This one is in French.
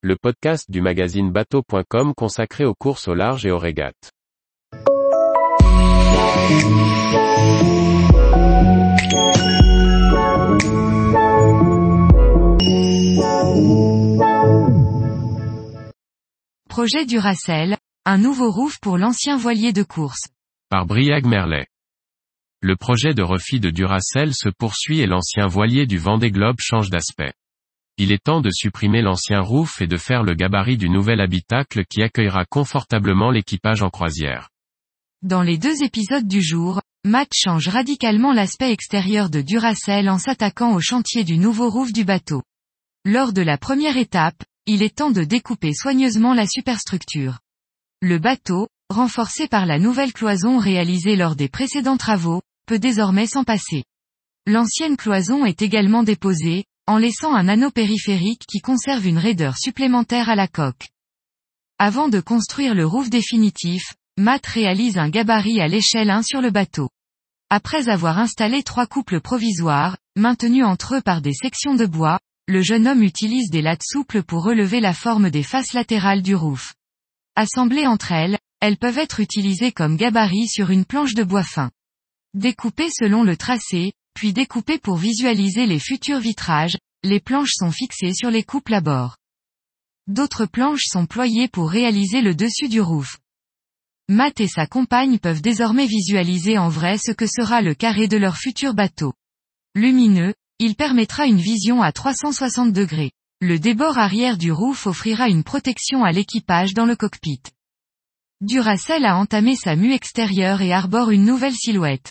le podcast du magazine bateau.com consacré aux courses au large et aux régates. Projet Duracell, un nouveau roof pour l'ancien voilier de course. Par Briag Merlet. Le projet de refit de Duracell se poursuit et l'ancien voilier du Vendée Globe change d'aspect. Il est temps de supprimer l'ancien roof et de faire le gabarit du nouvel habitacle qui accueillera confortablement l'équipage en croisière. Dans les deux épisodes du jour, Matt change radicalement l'aspect extérieur de Duracell en s'attaquant au chantier du nouveau roof du bateau. Lors de la première étape, il est temps de découper soigneusement la superstructure. Le bateau, renforcé par la nouvelle cloison réalisée lors des précédents travaux, peut désormais s'en passer. L'ancienne cloison est également déposée, en laissant un anneau périphérique qui conserve une raideur supplémentaire à la coque. Avant de construire le roof définitif, Matt réalise un gabarit à l'échelle 1 sur le bateau. Après avoir installé trois couples provisoires, maintenus entre eux par des sections de bois, le jeune homme utilise des lattes souples pour relever la forme des faces latérales du roof. Assemblées entre elles, elles peuvent être utilisées comme gabarit sur une planche de bois fin. Découpées selon le tracé, puis découpées pour visualiser les futurs vitrages, les planches sont fixées sur les couples à bord. D'autres planches sont ployées pour réaliser le dessus du roof. Matt et sa compagne peuvent désormais visualiser en vrai ce que sera le carré de leur futur bateau. Lumineux, il permettra une vision à 360 degrés. Le débord arrière du roof offrira une protection à l'équipage dans le cockpit. Duracell a entamé sa mue extérieure et arbore une nouvelle silhouette.